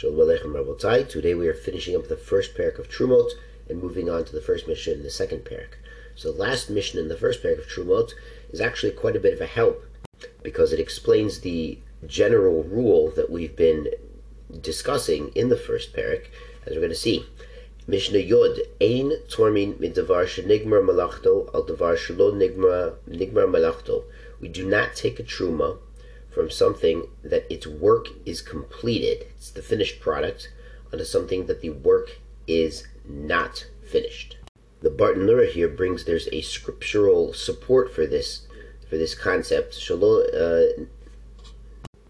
Shalom Aleichem Rabotai. Today we are finishing up the first parak of Trumot and moving on to the first Mishnah in the second parak. So the last Mishnah in the first parak of Trumot is actually quite a bit of a help because it explains the general rule that we've been discussing in the first parak, as we're going to see. Mishnah Yod, Ein Tormin Midavar Shenigmar Malachto Al Davar Shelo Nigmar Malachto. We do not take a truma from something that its work is completed, it's the finished product, onto something that the work is not finished. The Bartenura here brings there's a scriptural support for this for this concept. Shalo uh,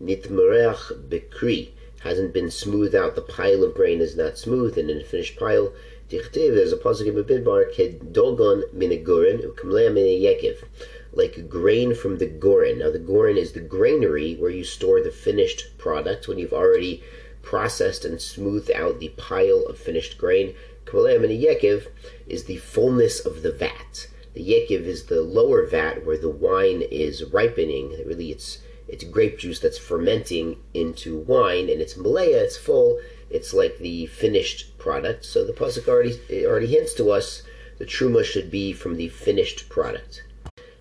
nitmerech bekri hasn't been smoothed out. The pile of grain is not smooth, and in a finished pile, there's a pasuk in Bamidbar kedogon minagurin ukamlea yekiv, like grain from the gorin. Now, the gorin is the granary where you store the finished product when you've already processed and smoothed out the pile of finished grain. Kamlea yekiv is the fullness of the vat. The yekiv is the lower vat where the wine is ripening. Really, it's it's grape juice that's fermenting into wine, and it's malaya, it's full, it's like the finished product. So the pasuk already already hints to us the truma should be from the finished product.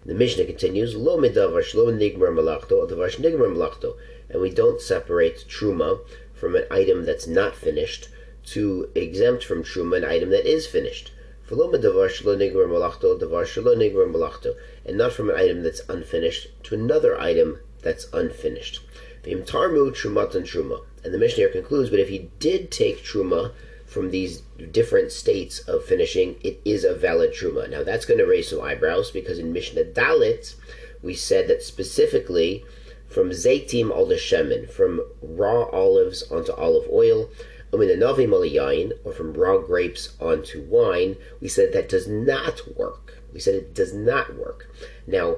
The Mishnah continues, Lo midavar shlo nigmar malachto, davar malachto, and we don't separate truma from an item that's not finished to exempt from truma an item that is finished. And not from an item that's unfinished to another item that's unfinished. And the Mishnah concludes, but if he did take truma from these different states of finishing, it is a valid truma. Now that's going to raise some eyebrows because in Mishnah Dalet, we said that specifically from zaytim al shemen, from raw olives onto olive oil, um, or from raw grapes onto wine, we said that does not work. We said it does not work. Now,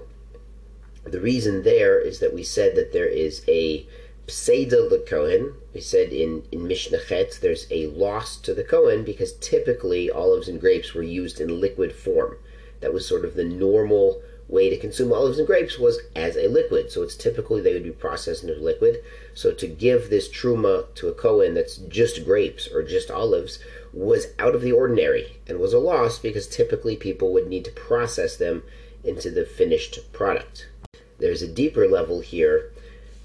the reason there is that we said that there is a pseida lekohen. We said in, in Mishnah Chet there's a loss to the Kohen because typically olives and grapes were used in liquid form. That was sort of the normal way to consume olives and grapes was as a liquid. So it's typically they would be processed into liquid. So to give this truma to a Kohen that's just grapes or just olives was out of the ordinary and was a loss because typically people would need to process them into the finished product there's a deeper level here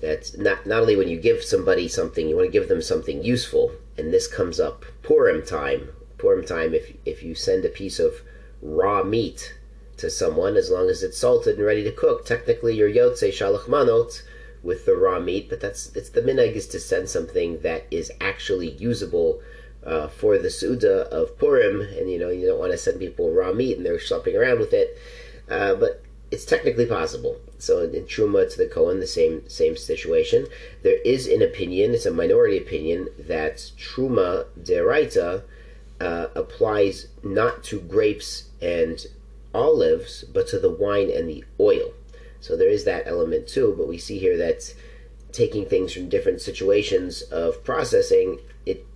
that's not not only when you give somebody something, you want to give them something useful, and this comes up Purim time. Purim time, if if you send a piece of raw meat to someone, as long as it's salted and ready to cook, technically you're yotze shalach manot with the raw meat, but that's it's the minhag is to send something that is actually usable uh, for the suda of Purim, and you know you don't want to send people raw meat and they're shopping around with it. Uh, but it's technically possible. So in Truma to the Cohen, the same same situation. There is an opinion, it's a minority opinion, that Truma deraita uh, applies not to grapes and olives, but to the wine and the oil. So there is that element too, but we see here that taking things from different situations of processing, it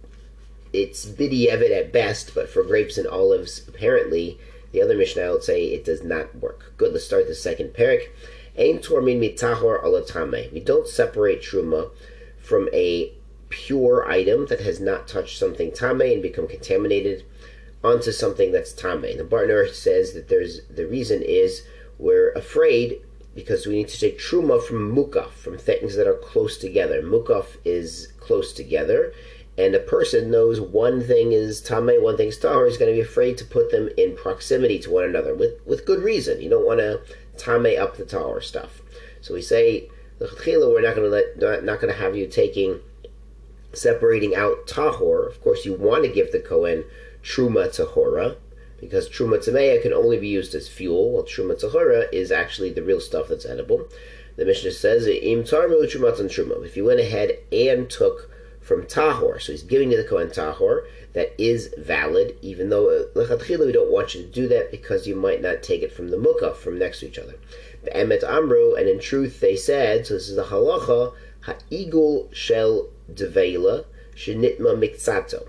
it's bidiyevit at best, but for grapes and olives, apparently the other Mishnah would say it does not work. Good, let's start the second parak. Ein tormin mitahor alatame. We don't separate truma from a pure item that has not touched something tame and become contaminated onto something that's tame. The Bartenura says that there's the reason is we're afraid because we need to take truma from mukaf, from things that are close together. Mukaf is close together, and a person knows one thing is tame, one thing is tahor, he's going to be afraid to put them in proximity to one another with, with good reason. You don't want to tame up the tahor stuff. So we say, we're not going to let, not, not going to have you taking, separating out tahor. Of course, you want to give the kohen truma tahora, because truma tameya can only be used as fuel, while truma tahora is actually the real stuff that's edible. The Mishnah says. If you went ahead and took from tahor. So he's giving to the Kohen tahor that is valid, even though uh, lechatchila we don't want you to do that because you might not take it from the mukaf from next to each other. The emet amru, and in truth they said. So this is the halacha ha'igul shel devela shenitma mikzato.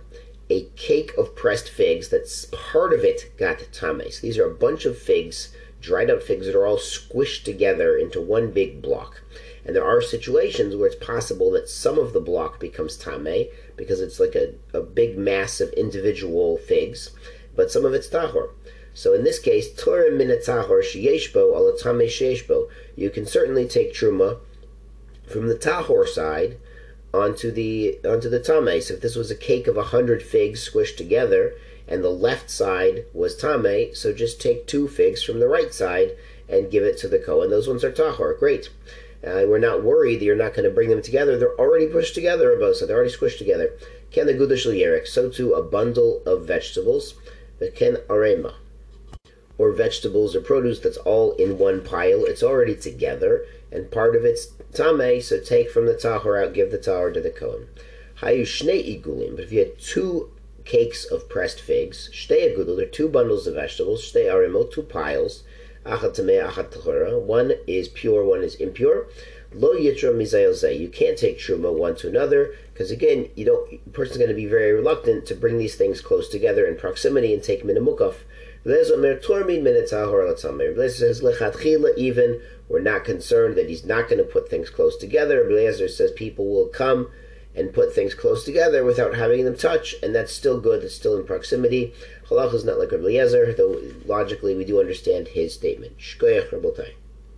A cake of pressed figs that's part of it got tame. So these are a bunch of figs, dried out figs that are all squished together into one big block. And there are situations where it's possible that some of the block becomes tame because it's like a, a big mass of individual figs, but some of it's tahor. So in this case, Torah min tahor sheyeshbo alatame sheyeshbo. You can certainly take truma from the tahor side onto the onto the tame. So if this was a cake of a hundred figs squished together, and the left side was tame, so just take two figs from the right side and give it to the kohen. Those ones are tahor. Great. Uh, we're not worried that you're not going to bring them together. They're already pushed together, so they're already squished together. Ken the gudash yerik. So too a bundle of vegetables. The ken arema or vegetables or produce that's all in one pile. It's already together, and part of it's tame, so take from the tahor out, give the tahor to the kohen. Hayu shnei igulim, but if you had two cakes of pressed figs, shtei agudel, they're two bundles of vegetables, shtei arimo, two piles, achat tameh, achat one is pure, one is impure. Lo yitra mizayel You can't take truma one to another because again, you don't. The person's going to be very reluctant to bring these things close together in proximity and take minimukaf Blazer says even we're not concerned that he's not going to put things close together. Blazer says people will come and put things close together without having them touch, and that's still good. It's still in proximity. Halach is not like Rabbi Eliezer, though logically we do understand his statement. Shkoyach.